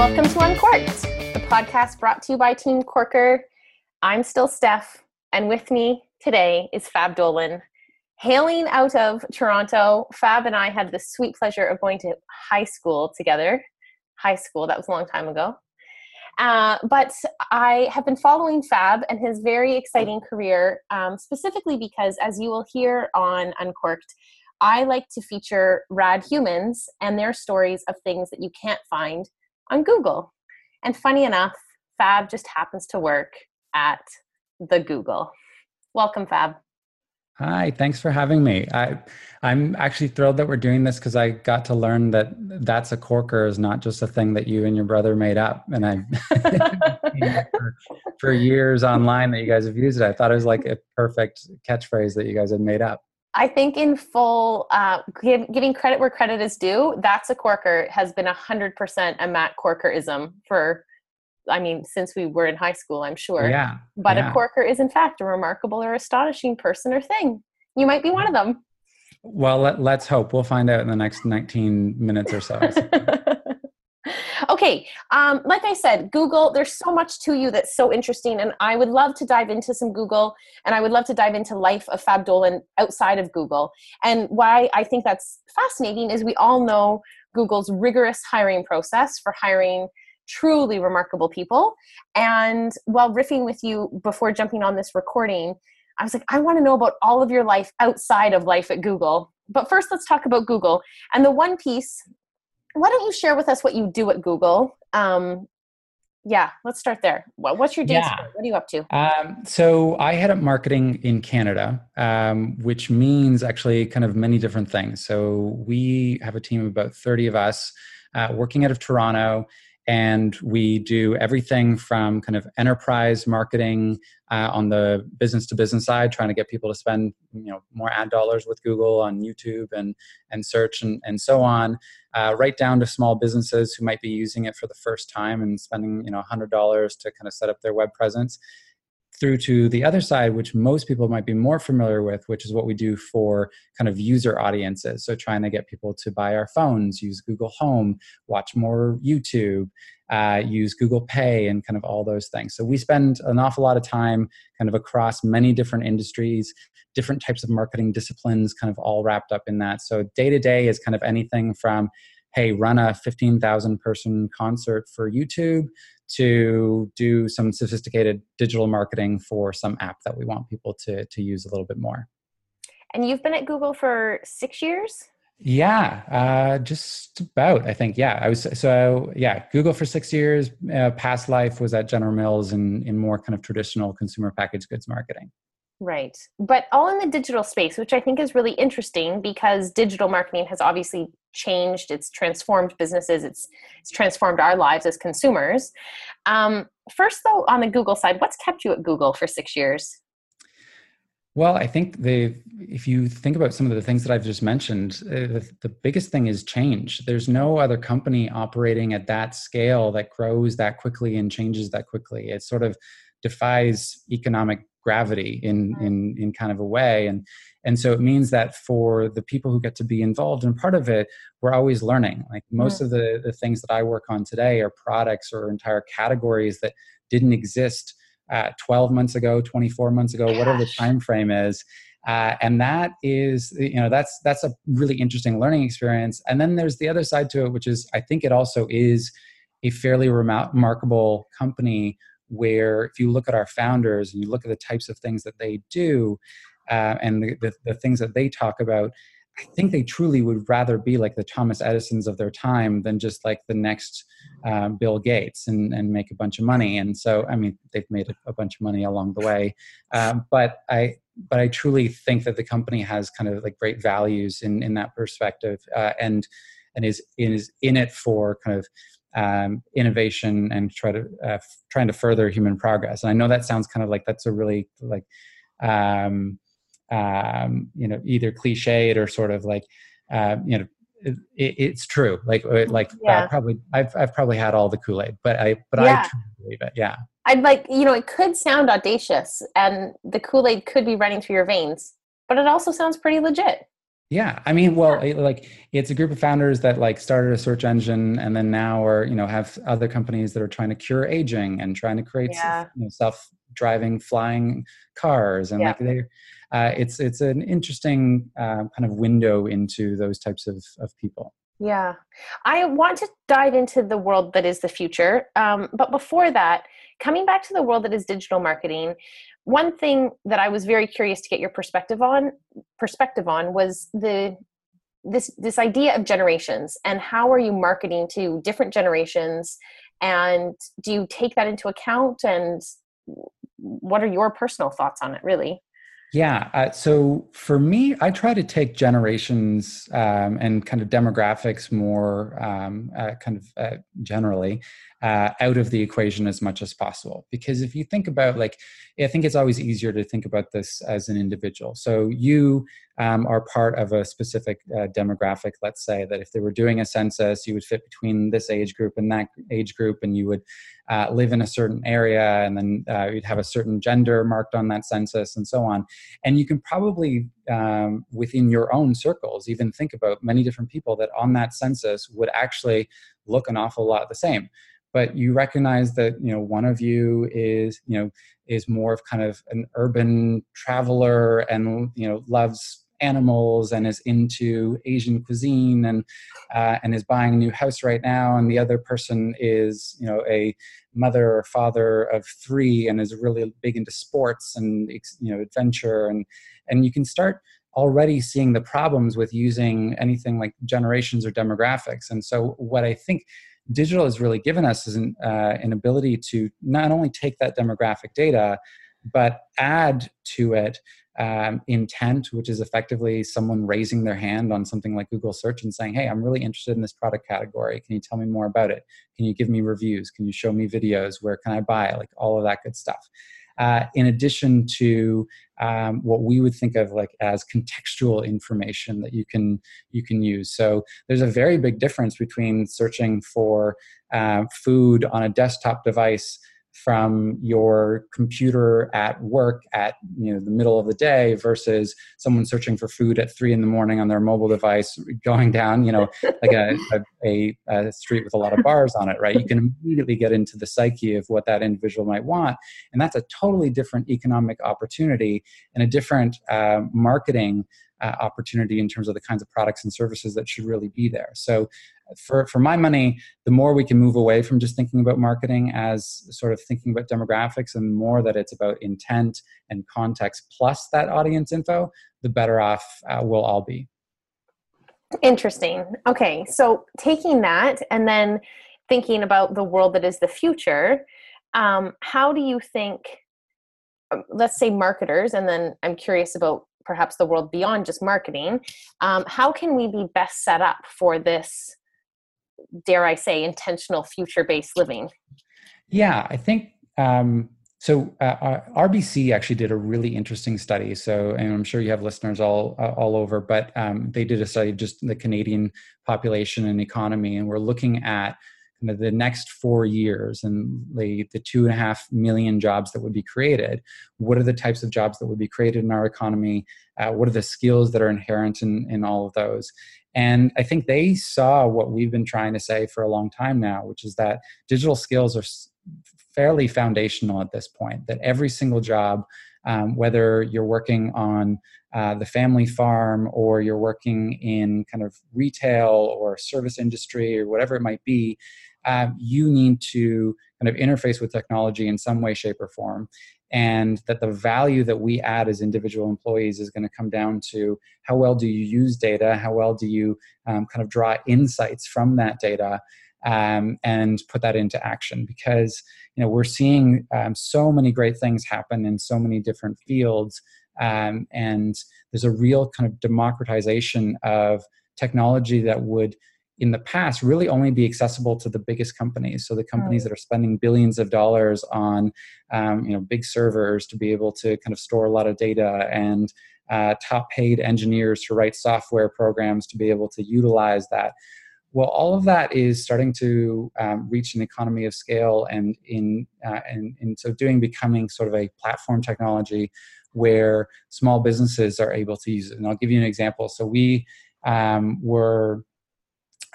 Welcome to Uncorked, the podcast brought to you by Team Corker. I'm still Steph, and with me today is Fab Dolan. Hailing out of Toronto, Fab and I had the sweet pleasure of going to high school together. High school, that was a long time ago. Uh, but I have been following Fab and his very exciting career, um, specifically because, as you will hear on Uncorked, I like to feature rad humans and their stories of things that you can't find on Google. And funny enough, Fab just happens to work at the Google. Welcome, Fab. Hi, thanks for having me. I, I'm actually thrilled that we're doing this because I got to learn that that's a corker is not just a thing that you and your brother made up. And I, for, for years online that you guys have used it, I thought it was like a perfect catchphrase that you guys had made up. I think in full, uh, give, giving credit where credit is due, that's a corker has been a hundred percent a Matt Corkerism for I mean, since we were in high school, I'm sure. Yeah. But yeah. a corker is, in fact, a remarkable or astonishing person or thing. You might be one of them. Well, let, let's hope. We'll find out in the next 19 minutes or so. okay. Um, like I said, Google, there's so much to you that's so interesting. And I would love to dive into some Google and I would love to dive into life of Fab Dolan outside of Google. And why I think that's fascinating is we all know Google's rigorous hiring process for hiring truly remarkable people. And while riffing with you before jumping on this recording, I was like, I want to know about all of your life outside of life at Google. But first, let's talk about Google. And the one piece, why don't you share with us what you do at Google? Um, yeah, let's start there. What's your day? Yeah. What are you up to? Um, so I head up marketing in Canada, um, which means actually kind of many different things. So we have a team of about 30 of us uh, working out of Toronto and we do everything from kind of enterprise marketing uh, on the business to business side trying to get people to spend you know more ad dollars with google on youtube and and search and, and so on uh, right down to small businesses who might be using it for the first time and spending you know $100 to kind of set up their web presence through to the other side, which most people might be more familiar with, which is what we do for kind of user audiences. So, trying to get people to buy our phones, use Google Home, watch more YouTube, uh, use Google Pay, and kind of all those things. So, we spend an awful lot of time kind of across many different industries, different types of marketing disciplines, kind of all wrapped up in that. So, day to day is kind of anything from hey, run a 15,000 person concert for YouTube to do some sophisticated digital marketing for some app that we want people to, to use a little bit more. And you've been at Google for six years? Yeah, uh, just about. I think. Yeah, I was. So yeah, Google for six years. Uh, past life was at General Mills in in more kind of traditional consumer packaged goods marketing. Right. But all in the digital space, which I think is really interesting because digital marketing has obviously changed, it's transformed businesses, it's, it's transformed our lives as consumers. Um, first, though, on the Google side, what's kept you at Google for six years? Well, I think if you think about some of the things that I've just mentioned, uh, the, the, biggest thing is change. There's no other company operating at that scale that grows that quickly and changes that quickly. It sort of defies economic gravity in in in kind of a way. And and so it means that for the people who get to be involved in part of it we're always learning. Like most mm. of the the things that i work on today are products or entire categories that didn't exist uh, 12 months ago 24 months ago Gosh. whatever the time frame is. Uh, and that is you know that's that's a really interesting learning experience. And then there's the other side to it which is i think it also is a fairly remarkable company where if you look at our founders and you look at the types of things that they do uh, and the, the, the, things that they talk about i think they truly would rather be like the thomas edisons of their time than just like the next um, bill gates and, and make a bunch of money. And so i mean they've made a, a bunch of money along the way. Um, but i but i truly think that the company has kind of like great values in in that perspective uh, and and is is in it for kind of um, innovation and try to uh, f- trying to further human progress. And I know that sounds kind of like that's a really like um, um, you know either cliched or sort of like uh, you know it, it's true. Like uh, like uh, yeah. uh, probably I've I've probably had all the Kool Aid, but I but yeah. I believe it. Yeah. I'd like, you know, it could sound audacious and the Kool Aid could be running through your veins, but it also sounds pretty legit. Yeah, I mean, well, yeah. like it's a group of founders that like started a search engine and then now are you know have other companies that are trying to cure aging and trying to create yeah. you know, self-driving flying cars and yeah. like they, uh, it's it's an interesting uh, kind of window into those types of of people. Yeah, I want to dive into the world that is the future, um, but before that, coming back to the world that is digital marketing one thing that I was very curious to get your perspective on perspective on was the this this idea of generations and how are you marketing to different generations? And do you take that into account? And what are your personal thoughts on it really? Yeah. Uh, so for me, I try to take generations um, and kind of demographics more um, uh, kind of uh, generally uh, out of the equation as much as possible. Because if you think about, like, I think it's always easier to think about this as an individual. So you um, are part of a specific uh, demographic, let's say, that if they were doing a census, you would fit between this age group and that age group, and you would uh, live in a certain area, and then uh, you'd have a certain gender marked on that census, and so on. And you can probably, um, within your own circles, even think about many different people that on that census would actually look an awful lot the same but you recognize that you know one of you is you know is more of kind of an urban traveler and you know loves animals and is into Asian cuisine and uh, and is buying a new house right now, and the other person is you know a mother or father of three and is really big into sports and you know adventure and and you can start already seeing the problems with using anything like generations or demographics. And so what i think digital has really given us is an, uh, an ability to not only take that demographic data but add to it um, intent, which is effectively someone raising their hand on something like Google search and saying, Hey, I'm really interested in this product category. Can you tell me more about it? Can you give me reviews? Can you show me videos? Where can I buy? Like all of that good stuff. Uh, in addition to um, what we would think of like as contextual information that you can you can use. So there's a very big difference between searching for uh, food on a desktop device from your computer at work at you know the middle of the day versus someone searching for food at three in the morning on their mobile device going down you know like a, a, a, street with a lot of bars on it right? You can immediately get into the psyche of what that individual might want and that's a totally different economic opportunity and a different uh, marketing uh, opportunity in terms of the kinds of products and services that should really be there. So, for, for my money, the more we can move away from just thinking about marketing as sort of thinking about demographics and more that it's about intent and context plus that audience info, the better off uh, we'll all be. Interesting. Okay, so taking that and then thinking about the world that is the future, um, how do you think, um, let's say marketers, and then I'm curious about perhaps the world beyond just marketing um, how can we be best set up for this dare i say intentional future based living yeah i think um, so uh, RBC actually did a really interesting study. So, and I'm sure you have listeners all uh, all over, but um, they did a study just the Canadian population and economy, and we're looking at kind of the next four years and the, the two and a half million jobs that would be created what are the types of jobs that would be created in our economy? Uh, what are the skills that are inherent in, in all of those? And i think they saw what we've been trying to say for a long time now which is that digital skills are fairly foundational at this point that every single job um, whether you're working on uh, the family farm or you're working in kind of retail or service industry or whatever it might be um, you need to kind of interface with technology in some way, shape, or form. And that the value that we add as individual employees is going to come down to how well do you use data, how well do you um, kind of draw insights from that data, um, and put that into action. Because you know we're seeing um, so many great things happen in so many different fields, um, and there's a real kind of democratization of technology that would in the past really only be accessible to the biggest companies so the companies that are spending billions of dollars on um, you know big servers to be able to kind of store a lot of data and uh, top paid engineers to write software programs to be able to utilize that well, all of that is starting to um, reach an economy of scale, and in uh, and in so doing, becoming sort of a platform technology where small businesses are able to use it. And I'll give you an example. So we um, were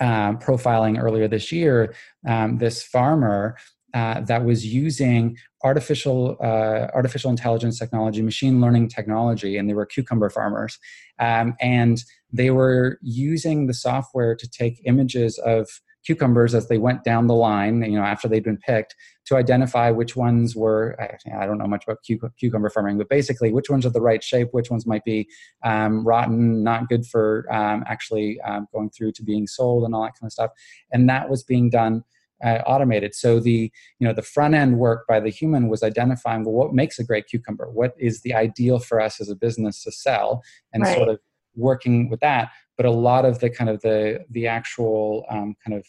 um, profiling earlier this year um, this farmer uh, that was using artificial uh, artificial intelligence technology, machine learning technology, and they were cucumber farmers, um, and they were using the software to take images of cucumbers as they went down the line, you know, after they'd been picked, to identify which ones were. I, don't know much about cucumber farming, but basically, which ones are the right shape, which ones might be um, rotten, not good for um, actually um, going through to being sold, and all that kind of stuff. And that was being done. Uh, automated so the you know the front end work by the human was identifying well what makes a great cucumber what is the ideal for us as a business to sell and right. sort of working with that but a lot of the kind of the the actual um, kind of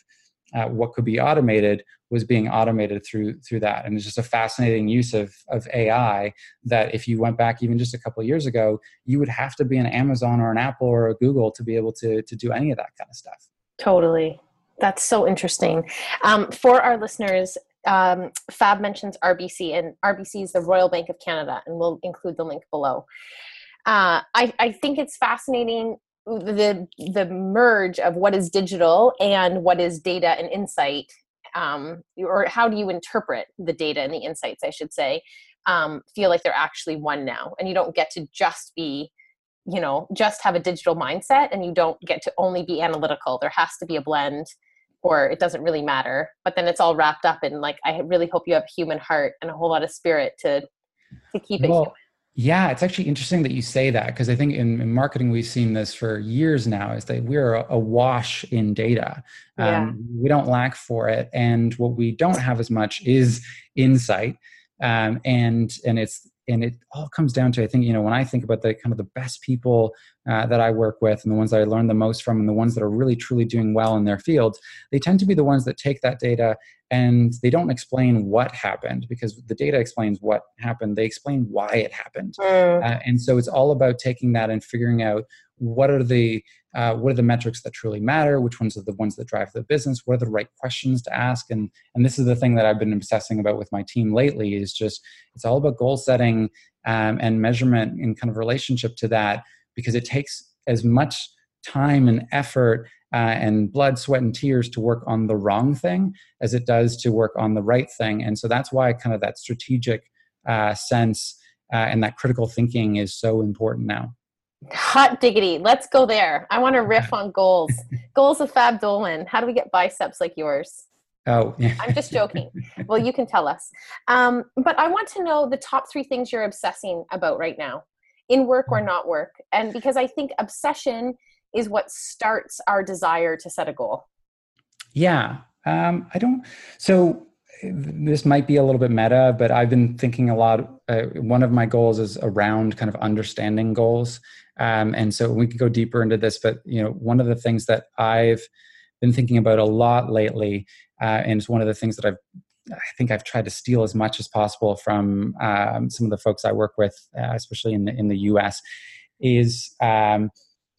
uh, what could be automated was being automated through through that. And it's just a fascinating use of of ai that if you went back even just a couple years ago you would have to be an amazon or an apple or a google to be able to to do any of that kind of stuff. Totally. That's so interesting. Um, for our listeners um, fab mentions rbc and rbc is the royal bank of canada and we'll include the link below uh, I, I think it's fascinating the the merge of what is digital and what is data and insight um, or how do you interpret the data and the insights i should say um, feel like they're actually one now. And you don't get to just be you know just have a digital mindset and you don't get to only be analytical. There has to be a blend or it doesn't really matter. But then it's all wrapped up in like i really hope you have a human heart and a whole lot of spirit to to keep it well, human yeah, it's actually interesting that you say that because I think in, in, marketing we've seen this for years now is that we're awash in data. Yeah. Um, we don't lack for it, and what we don't have as much is insight. Um, and and it's and it all comes down to I think you know when I think about the kind of the best people uh, that I work with and the ones that I learn the most from and the ones that are really truly doing well in their fields, they tend to be the ones that take that data and they don't explain what happened because the data explains what happened. They explain why it happened, mm. uh, and so it's all about taking that and figuring out what are the uh, what are the metrics that truly matter? Which ones are the ones that drive the business? What are the right questions to ask? And and this is the thing that i've been obsessing about with my team lately is just it's all about goal setting um, and measurement in kind of relationship to that because it takes as much time and effort uh, and blood sweat and tears to work on the wrong thing as it does to work on the right thing. And so that's why kind of that strategic uh, sense uh, and that critical thinking is so important now Hot diggity. Let's go there. I want to riff on goals. goals of Fab Dolan. How do we get biceps like yours? Oh, yeah. I'm just joking. Well, you can tell us. Um, but I want to know the top three things you're obsessing about right now, in work or not work. And because I think obsession is what starts our desire to set a goal. Yeah. Um, I don't. So this might be a little bit meta, but I've been thinking a lot. Uh, one of my goals is around kind of understanding goals, um, and so we could go deeper into this. But you know, one of the things that I've been thinking about a lot lately, uh, and it's one of the things that I've I think I've tried to steal as much as possible from um, some of the folks I work with, uh, especially in the in the U.S. Is um,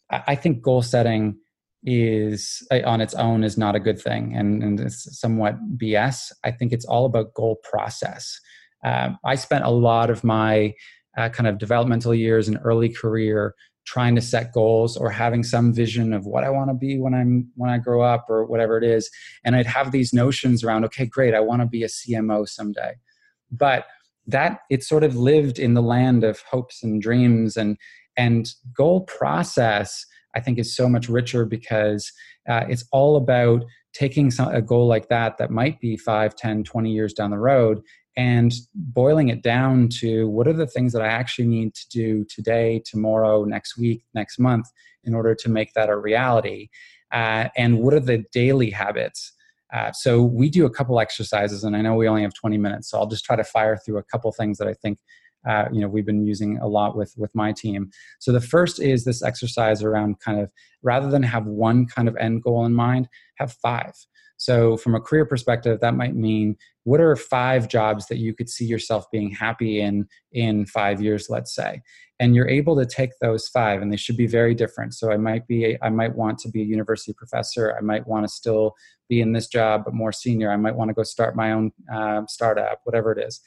I think goal setting is uh, on its own is not a good thing and, and it's somewhat BS. I think it's all about goal process. Um, I spent a lot of my uh, kind of developmental years and early career trying to set goals or having some vision of what I want to be when I'm when I grow up or whatever it is. And I'd have these notions around, okay, great, I want to be a CMO someday. But that it sort of lived in the land of hopes and dreams and and goal process I think is so much richer because uh, it's all about taking some, a goal like that that might be 5 10 20 years down the road and boiling it down to what are the things that i actually need to do today tomorrow next week next month in order to make that a reality? Uh, and what are the daily habits? Uh, so we do a couple exercises and i know we only have 20 minutes so i'll just try to fire through a couple things that i think uh, you know we've been using a lot with with my team so the first is this exercise around kind of rather than have one kind of end goal in mind have five so, from a career perspective, that might mean what are five jobs that you could see yourself being happy in in five years, let's say, and you're able to take those five, and they should be very different. So, I might be, I might want to be a university professor. I might want to still be in this job, but more senior. I might want to go start my own uh, startup, whatever it is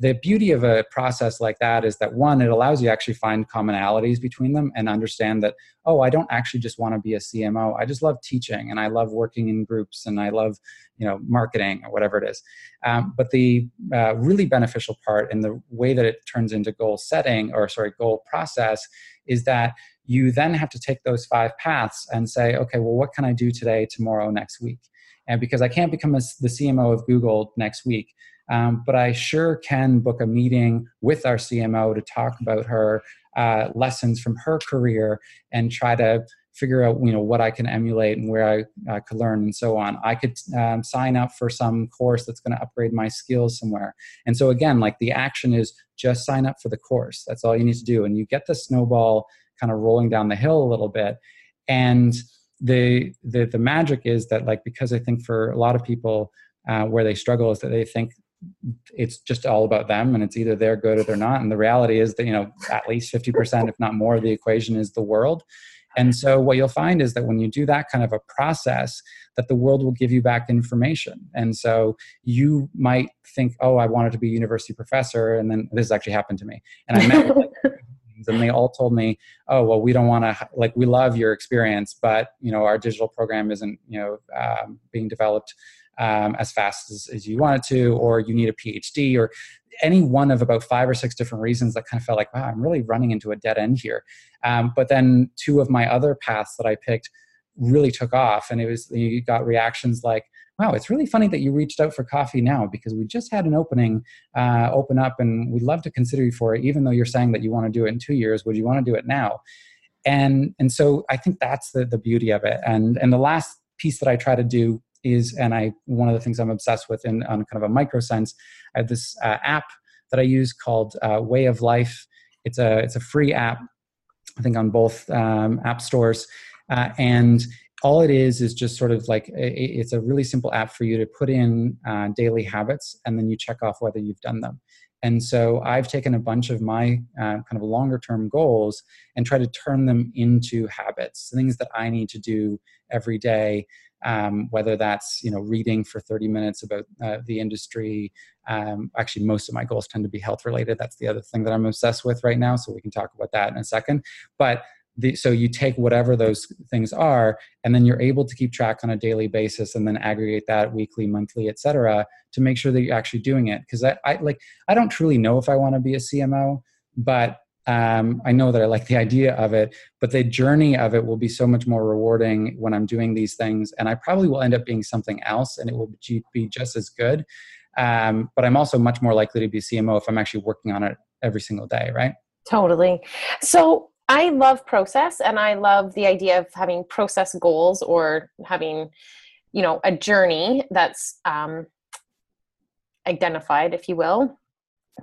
the beauty of a process like that is that one it allows you actually find commonalities between them and understand that oh i don't actually just want to be a cmo i just love teaching and i love working in groups and i love you know marketing or whatever it is. Um, but the uh, really beneficial part and the way that it turns into goal setting or sorry goal process is that you then have to take those five paths and say okay well what can i do today tomorrow next week? And because i can't become a, the cmo of google next week um, but I sure can book a meeting with our CMO to talk about her uh, lessons from her career and try to figure out you know what I can emulate and where I uh, could learn and so on. I could um, sign up for some course that's going to upgrade my skills somewhere. And so again, like the action is just sign up for the course. That's all you need to do, and you get the snowball kind of rolling down the hill a little bit. And the the the magic is that like because I think for a lot of people uh, where they struggle is that they think it's just all about them and it's either they're good or they're not. And the reality is that you know at least 50% if not more of the equation is the world. And so what you'll find is that when you do that kind of a process that the world will give you back information. And so you might think oh i wanted to be a university professor and then this actually happened to me. And i met with and they all told me oh well we don't want to like we love your experience but you know our digital program isn't you know um, being developed um, as fast as, as you wanted to, or you need a PhD, or any one of about five or six different reasons that kind of felt like, wow, I'm really running into a dead end here. Um, but then two of my other paths that I picked really took off, and it was you got reactions like, wow, it's really funny that you reached out for coffee now because we just had an opening uh, open up, and we'd love to consider you for it, even though you're saying that you want to do it in two years. Would you want to do it now? And and so I think that's the the beauty of it. And and the last piece that I try to do is, and I one of the things I'm obsessed with in on kind of a micro sense, I have this uh, app that I use called uh, Way of Life. It's a it's a free app, I think on both um, app stores, uh, and all it is is just sort of like it's a really simple app for you to put in uh, daily habits, and then you check off whether you've done them. And so I've taken a bunch of my uh, kind of longer term goals and try to turn them into habits, things that I need to do every day um, whether that's you know reading for 30 minutes about uh, the industry. Um, actually most of my goals tend to be health related. That's the other thing that i'm obsessed with right now so we can talk about that in a second. But the, so you take whatever those things are and then you're able to keep track on a daily basis and then aggregate that weekly monthly etc to make sure that you're actually doing it because I, I like i don't truly know if i want to be a cmo but um, I know that I like the idea of it, but the journey of it will be so much more rewarding when I'm doing these things. And I probably will end up being something else and it will be just as good. Um, but I'm also much more likely to be CMO if I'm actually working on it every single day, right? Totally. So I love process and I love the idea of having process goals or having, you know, a journey that's um, identified, if you will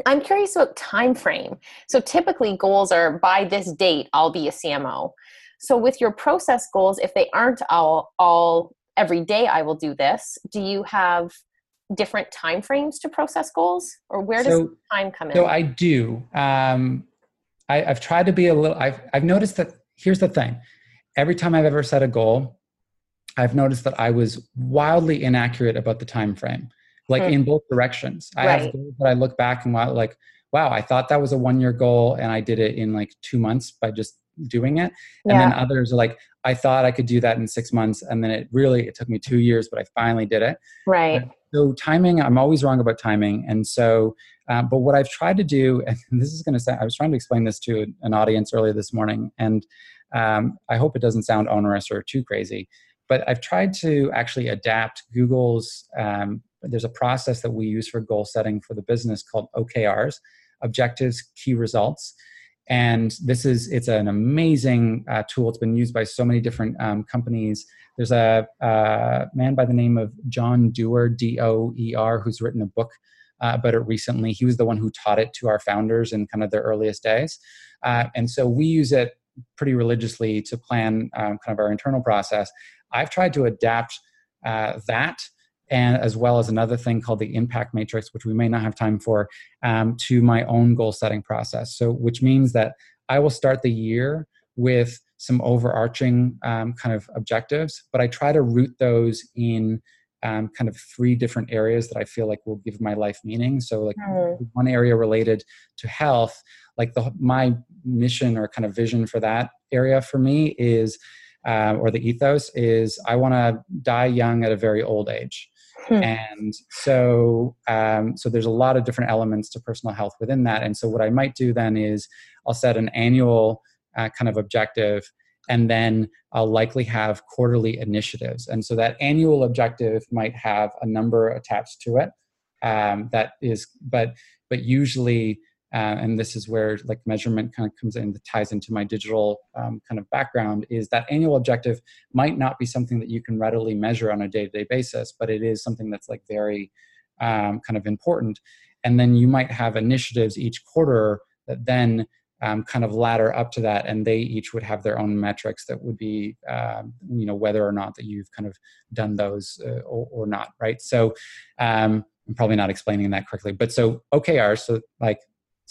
I'm curious about time frame. So typically goals are by this date I'll be a CMO. So with your process goals, if they aren't all all every day I will do this, do you have different time frames to process goals or where does so, time come in? So I do. Um, I, I've tried to be a little I've I've noticed that here's the thing. Every time I've ever set a goal, I've noticed that I was wildly inaccurate about the time frame like mm. in both directions. I right. have goals that I look back and like, wow, I thought that was a one year goal and I did it in like two months by just doing it. And then others are like, I thought I could do that in six months. And then it really, it took me two years, but I finally did it. Right. So timing, I'm always wrong about timing. And so, um, but what I've tried to do, and this is going to sound, I was trying to explain this to an audience earlier this morning, and um, I hope it doesn't sound onerous or too crazy, but I've tried to actually adapt Google's um, there's a process that we use for goal setting for the business called OKRs, objectives, key results. And this is it's an amazing uh, tool. It's been used by so many different um, companies. There's a, a, man by the name of John Doerr, D O E R, who's written a book uh, about it recently. He was the one who taught it to our founders in kind of their earliest days. Uh, and so we use it pretty religiously to plan um, kind of our internal process. I've tried to adapt uh, that and as well as another thing called the impact matrix, which we may not have time for, um, to my own goal setting process. So, which means that I will start the year with some overarching um, kind of objectives, but I try to root those in um, kind of three different areas that I feel like will give my life meaning. So, like mm. one area related to health, like the my mission or kind of vision for that area for me is, uh, or the ethos is, I want to die young at a very old age. Hmm. And so, um, so there's a lot of different elements to personal health within that. And so, what I might do then is I'll set an annual uh, kind of objective, and then I'll likely have quarterly initiatives. And so, that annual objective might have a number attached to it. Um, that is, but but usually uh, and this is where like measurement kind of comes in that ties into my digital um, kind of background is that annual objective might not be something that you can readily measure on a day-to-day basis but it is something that's like very um, kind of important and then you might have initiatives each quarter that then um, kind of ladder up to that and they each would have their own metrics that would be um, you know whether or not that you've kind of done those uh, or, or, not right so um, i'm probably not explaining that correctly but so okr so like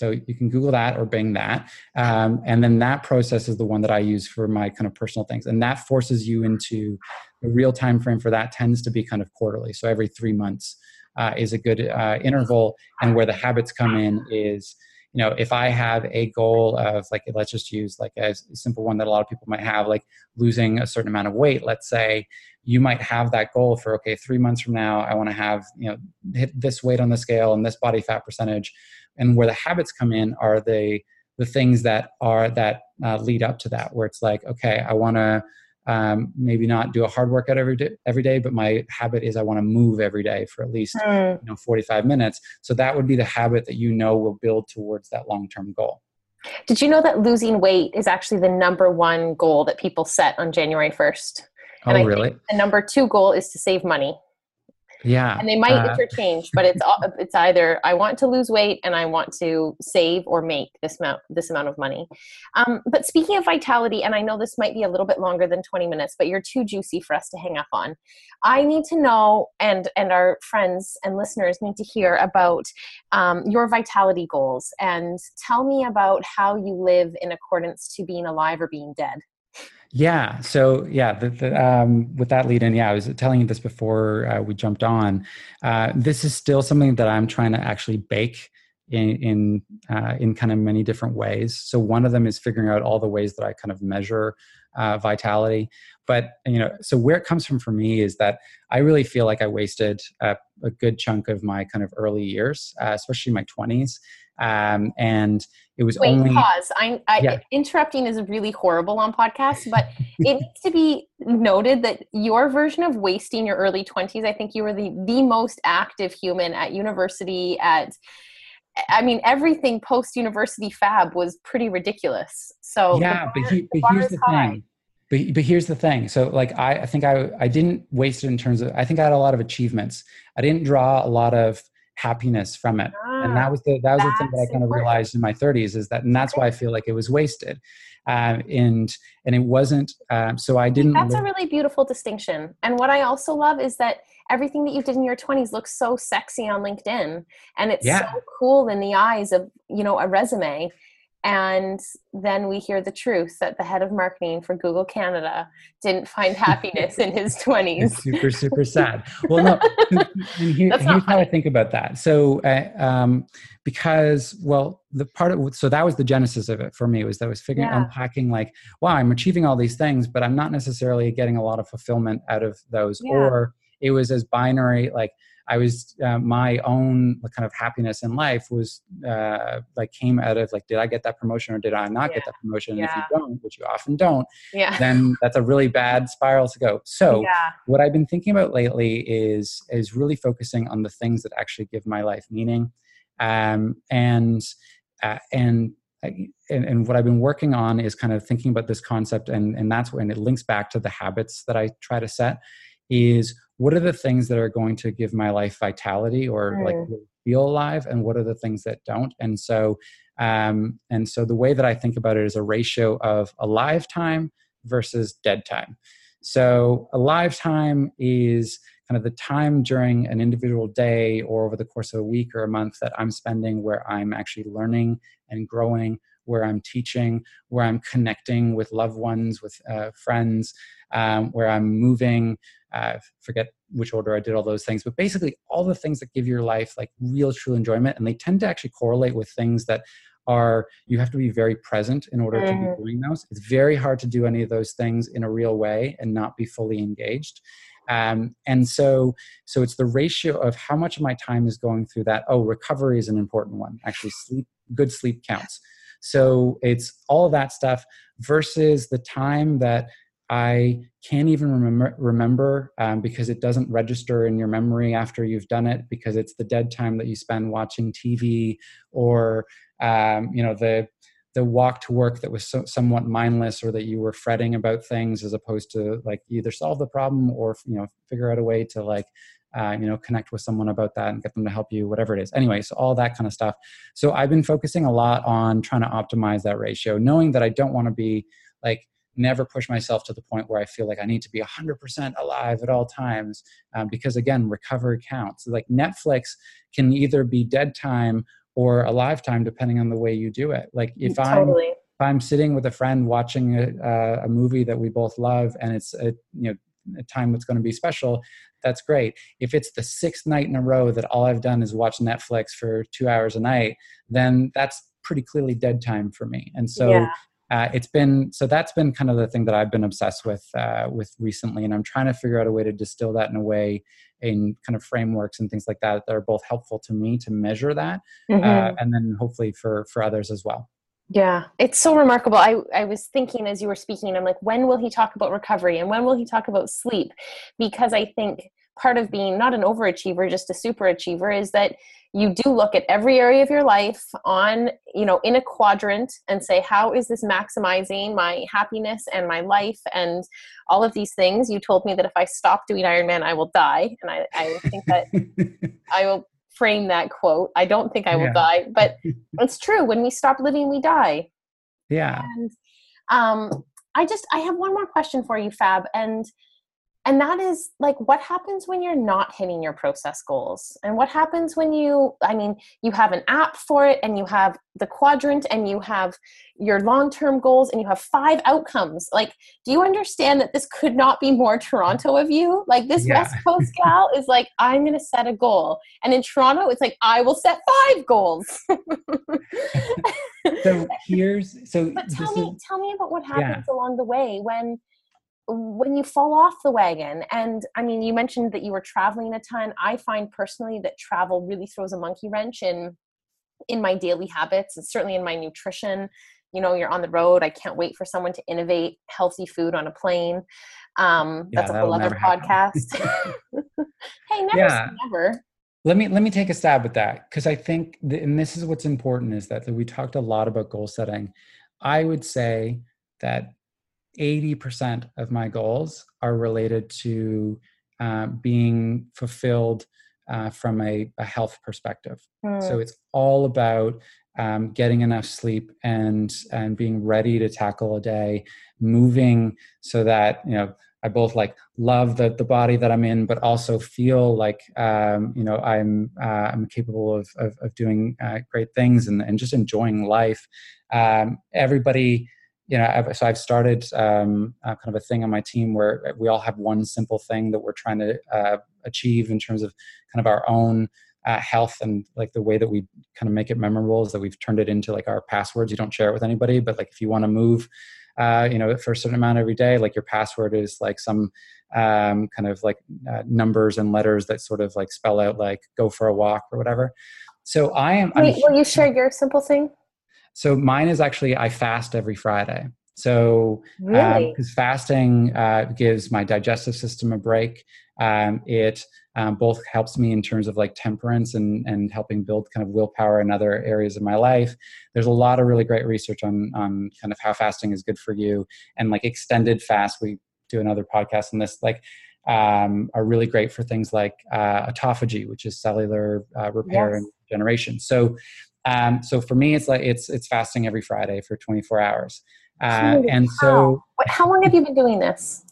so you can Google that or Bing that. Um, and then that process is the one that I use for my kind of personal things. And that forces you into the real time frame for that tends to be kind of quarterly. So every three months uh, is a good uh, interval. And where the habits come in is, you know, if I have a goal of like, let's just use like a simple one that a lot of people might have, like losing a certain amount of weight, let's say, you might have that goal for okay three months from now i want to have you know hit this weight on the scale and this body fat percentage. And where the habits come in are the the things that are that uh, lead up to that where it's like okay i want to um, maybe not do a hard workout every day, every day, but my habit is I want to move every day for at least mm. you know 45 minutes. So that would be the habit that you know will build towards that long term goal. Did you know that losing weight is actually the number one goal that people set on January 1st? And oh, I really? the number two goal is to save money. Yeah. And they might uh, interchange, but it's it's either I want to lose weight and I want to save or make this amount this amount of money. Um, but speaking of vitality, and I know this might be a little bit longer than 20 minutes, but you're too juicy for us to hang up on. I need to know, and and our friends and listeners need to hear about um, your vitality goals, and tell me about how you live in accordance to being alive or being dead. Yeah. So yeah, the, the, um, with that lead in, yeah, I was telling you this before uh, we jumped on. Uh, this is still something that I'm trying to actually bake in in, uh, in kind of many different ways. So one of them is figuring out all the ways that I kind of measure uh, vitality. But you know, so where it comes from for me is that I really feel like I wasted a, a good chunk of my kind of early years, uh, especially my 20s, um, and it was Wait, only pause. I, I yeah. interrupting is really horrible on podcasts, but it needs to be noted that your version of wasting your early twenties. I think you were the the most active human at university. At I mean, everything post university fab was pretty ridiculous. So yeah, bar, but, he, but here's the high. thing. But, but here's the thing. So like I, I think I I didn't waste it in terms of I think I had a lot of achievements. I didn't draw a lot of happiness from it ah, and that ah, was the that was the thing that i kind of realized in my 30s is that and that's why i feel like it was wasted um, and and it wasn't um, so i didn't that's live- a really beautiful distinction and what i also love is that everything that you did in your 20s looks so sexy on linkedin and it's yeah. so cool in the eyes of you know a resume and then we hear the truth that the head of marketing for Google Canada didn't find happiness in his 20s. It's super, super sad. Well, no, and here, here's how I think about that. So, uh, um, because, well, the part of, so that was the genesis of it for me was that I was figuring, yeah. unpacking like, wow, I'm achieving all these things, but I'm not necessarily getting a lot of fulfillment out of those. Yeah. Or it was as binary, like, I was uh, my own kind of happiness in life was uh, like came out of like did I get that promotion or did I not yeah. get that promotion? Yeah. If you don't, which you often don't, yeah. then that's a really bad spiral to go. So yeah. what I've been thinking about lately is is really focusing on the things that actually give my life meaning, um, and uh, and and, and, what I've been working on is kind of thinking about this concept, and, and that's when it links back to the habits that I try to set is what are the things that are going to give my life vitality or mm. like feel alive and what are the things that don't and so um, and so the way that i think about it is a ratio of alive time versus dead time so alive time is kind of the time during an individual day or over the course of a week or a month that i'm spending where i'm actually learning and growing where i'm teaching where i'm connecting with loved ones with uh, friends um, where i'm moving uh, forget which order I did all those things, but basically all the things that give your life like real true enjoyment, and they tend to actually correlate with things that are you have to be very present in order mm. to be mm-hmm. doing those. It's very hard to do any of those things in a real way and not be fully engaged. Um, and so, so it's the ratio of how much of my time is going through that. Oh, recovery is an important one. Actually, sleep, good sleep counts. So it's all that stuff versus the time that I can't even remember, remember um, because it doesn't register in your memory after you've done it because it's the dead time that you spend watching TV or um, you know the the walk to work that was so, somewhat mindless or that you were fretting about things as opposed to like either solve the problem or you know figure out a way to like uh, you know connect with someone about that and get them to help you whatever it is. Anyway so all that kind of stuff. So i've been focusing a lot on trying to optimize that ratio knowing that i don't want to be like never push myself to the point where I feel like I need to be 100% alive at all times um, because, again, recovery counts. Like Netflix can either be dead time or alive time depending on the way you do it. Like if totally. I'm if I'm sitting with a friend watching a, a movie that we both love and it's a you know a time that's going to be special, that's great. If it's the sixth night in a row that all I've done is watch Netflix for two hours a night, then that's pretty clearly dead time for me. And so yeah uh, it's been so that's been kind of the thing that I've been obsessed with uh, with recently, and I'm trying to figure out a way to distill that in a way in kind of frameworks and things like that that are both helpful to me to measure that, uh, mm-hmm. uh, and then hopefully for for others as well. Yeah, it's so remarkable. I, I was thinking as you were speaking, I'm like, when will he talk about recovery and when will he talk about sleep? Because I think part of being not an overachiever, just a super achiever, is that you do look at every area of your life on you know in a quadrant and say how is this maximizing my happiness and my life and all of these things? You told me that if i stop doing ironman i will die. And i, I think that i will frame that quote. I don't think i will yeah. die but it's true. When we stop living we die. Yeah. And um i just i have one more question for you fab. And and that is like what happens when you're not hitting your process goals? And what happens when you i mean you have an app for it and you have the quadrant and you have your long-term goals and you have five outcomes. Like do you understand that this could not be more toronto of you? Like this yeah. west coast gal is like i'm going to set a goal. And in toronto it's like i will set five goals. So here's so but tell me is, tell me about what happens yeah. along the way when when you fall off the wagon and i mean you mentioned that you were traveling a ton. I find personally that travel really throws a monkey wrench in in my daily habits and certainly in my nutrition. You know you're on the road i can't wait for someone to innovate healthy food on a plane. Um, yeah, that's a whole other podcast. Hey never yeah. never. Let me let me take a stab at that because i think th- and this is what's important is that, that we talked a lot about goal setting. I would say that 80% of my goals are related to uh, being fulfilled uh, from a, a, health perspective. Mm. So it's all about um, getting enough sleep and and being ready to tackle a day, moving so that you know I both like love the the body that I'm in, but also feel like um, you know I'm uh, I'm capable of of, of doing uh, great things and, and just enjoying life. Um, everybody you know, I've, so I've started um, uh, kind of a thing on my team where we all have one simple thing that we're trying to uh, achieve in terms of kind of our own uh, health and like the way that we kind of make it memorable is that we've turned it into like our passwords. You don't share it with anybody, but like if you want to move, uh, you know, for a certain amount every day, like your password is like some um, kind of like uh, numbers and letters that sort of like spell out like go for a walk or whatever. So I am. Wait, will you share your simple thing? So mine is actually I fast every Friday. So because um, fasting uh, gives my digestive system a break. Um, it um, both helps me in terms of like temperance and and helping build kind of willpower in other areas of my life. There's a lot of really great research on on kind of how fasting is good for you and like extended fast. We do another podcast on this. Like um, are really great for things like uh, autophagy, which is cellular uh, repair yes. and generation. So, um, so for me, it's like it's it's fasting every Friday for 24 hours. Uh, and so, how long have you been doing this?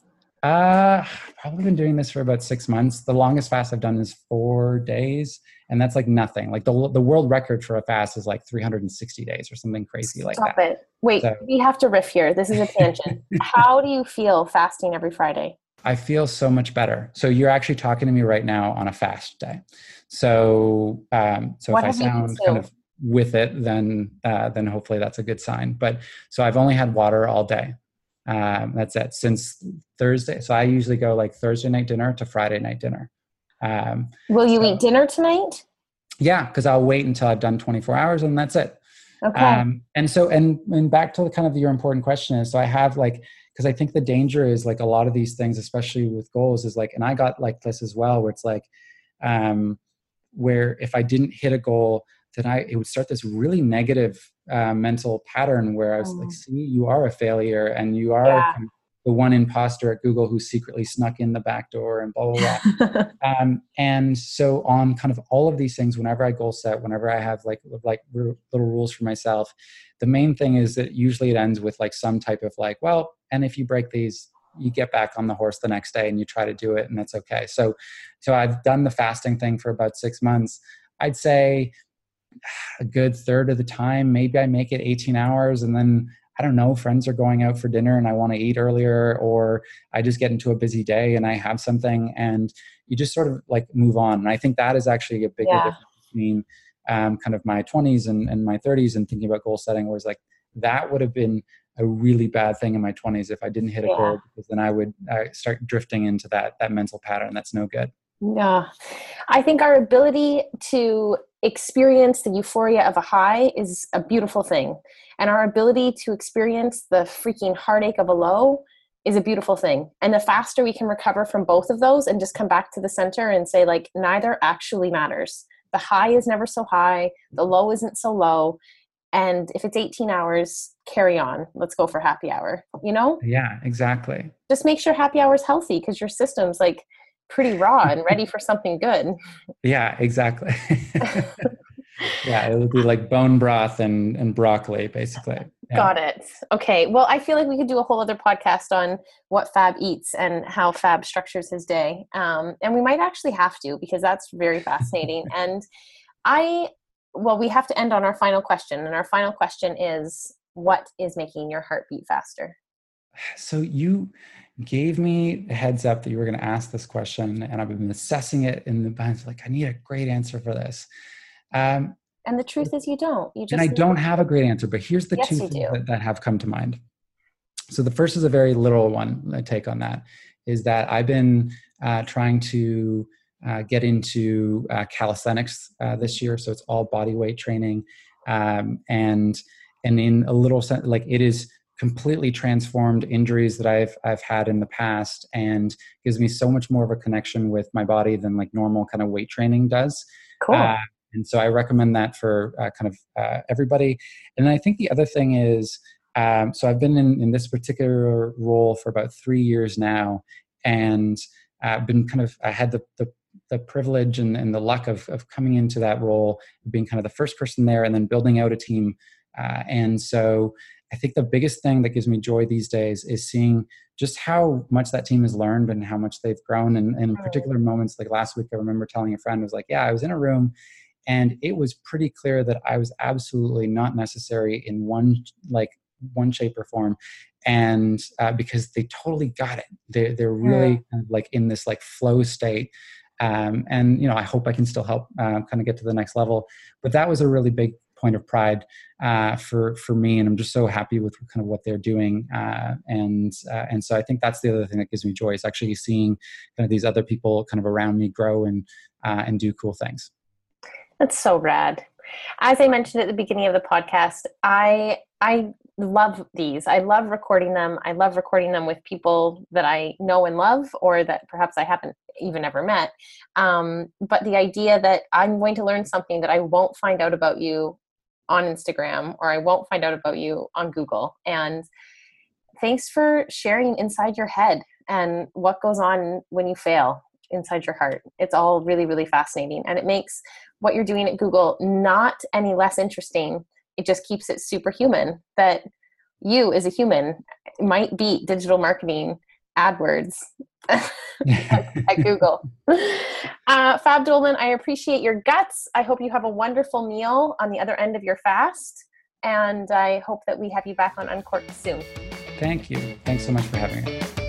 Uh, probably been doing this for about six months. The longest fast I've done is four days, and that's like nothing. Like the the world record for a fast is like 360 days or something crazy like that. Stop it! Wait, so. we have to riff here. This is a tangent. How do you feel fasting every Friday? I feel so much better. So you're actually talking to me right now on a fast day. So, um, so what if I sound kind of with it, then uh, then hopefully that's a good sign. But so I've only had water all day. Um, that's it since Thursday. So I usually go like Thursday night dinner to Friday night dinner. Um, Will you so, eat dinner tonight? Yeah, because I'll wait until I've done 24 hours and that's it. Okay. Um, and so, and and back to the kind of your important question is, so I have like, because I think the danger is like a lot of these things, especially with goals, is like, and I got like this as well, where it's like, um, where if I didn't hit a goal, then I it would start this really negative uh, mental pattern where I was like, mm. see, you are a failure and you are yeah. the one imposter at Google who secretly snuck in the back door and blah, blah, blah. um, and so on kind of all of these things, whenever I goal set, whenever I have like, like little rules for myself, the main thing is that usually it ends with like some type of like, well, and if you break these, you get back on the horse the next day and you try to do it and that's okay. So, so I've done the fasting thing for about six months. I'd say a good third of the time maybe i make it 18 hours and then i don't know friends are going out for dinner and i want to eat earlier or i just get into a busy day and i have something and you just sort of like move on and i think that is actually a bigger yeah. difference between um, kind of my 20s and, and my 30s and thinking about goal setting was like that would have been a really bad thing in my 20s if i didn't hit a yeah. goal because then i would uh, start drifting into that that mental pattern that's no good yeah. I think our ability to experience the euphoria of a high is a beautiful thing. And our ability to experience the freaking heartache of a low is a beautiful thing. And the faster we can recover from both of those and just come back to the center and say, like, neither actually matters. The high is never so high, the low isn't so low. And if it's 18 hours, carry on. Let's go for happy hour, you know? Yeah, exactly. Just make sure happy hour is healthy because your system's like, pretty raw and ready for something good. Yeah, exactly. yeah, it would be like bone broth and, and broccoli, basically. Yeah. Got it. Okay. Well, I feel like we could do a whole other podcast on what Fab eats and how Fab structures his day. Um, and we might actually have to because that's very fascinating. and I, well, we have to end on our final question. And our final question is what is making your heart beat faster? So you gave me a heads up that you were going to ask this question, and I've been assessing it in the mind. Like, I need a great answer for this. Um, and the truth is, you don't. You just and I don't have a great answer, but here's the yes, two things that, that have come to mind. So the first is a very literal one. I take on that is that I've been uh, trying to uh, get into uh, calisthenics uh, this year. So it's all body weight training, um, and and in a little sense, like it is completely transformed injuries that I've I've had in the past and gives me so much more of a connection with my body than like normal kind of weight training does. Cool. Uh, and so I recommend that for uh, kind of uh, everybody. And I think the other thing is, um, so I've been in, in this particular role for about three years now, and I've been kind of I had the the, the privilege and, and the luck of of coming into that role, being kind of the first person there, and then building out a team. Uh, and so I think the biggest thing that gives me joy these days is seeing just how much that team has learned and how much they've grown. And, and in particular moments, like last week, I remember telling a friend, was like, yeah, I was in a room and it was pretty clear that I was absolutely not necessary in one, like one shape or form. And uh, because they totally got it, they, they're really yeah. kind of like in this like flow state. Um, and you know, I hope I can still help uh, kind of get to the next level. But that was a really big point of pride uh, for for me, and I'm just so happy with kind of what they're doing. Uh, and uh, and so I think that's the other thing that gives me joy is actually seeing kind of these other people kind of around me grow and uh, and do cool things. That's so rad. As I mentioned at the beginning of the podcast, I I love these. I love recording them. I love recording them with people that I know and love, or that perhaps I haven't even ever met. Um, but the idea that I'm going to learn something that I won't find out about you on Instagram or I won't find out about you on Google. And thanks for sharing inside your head and what goes on when you fail inside your heart. It's all really, really fascinating. And it makes what you're doing at Google not any less interesting. It just keeps it superhuman that you as a human might beat digital marketing AdWords at Google. Uh, Fab Dolan, I appreciate your guts. I hope you have a wonderful meal on the other end of your fast. And I hope that we have you back on Uncorked soon. Thank you. Thanks so much for having me.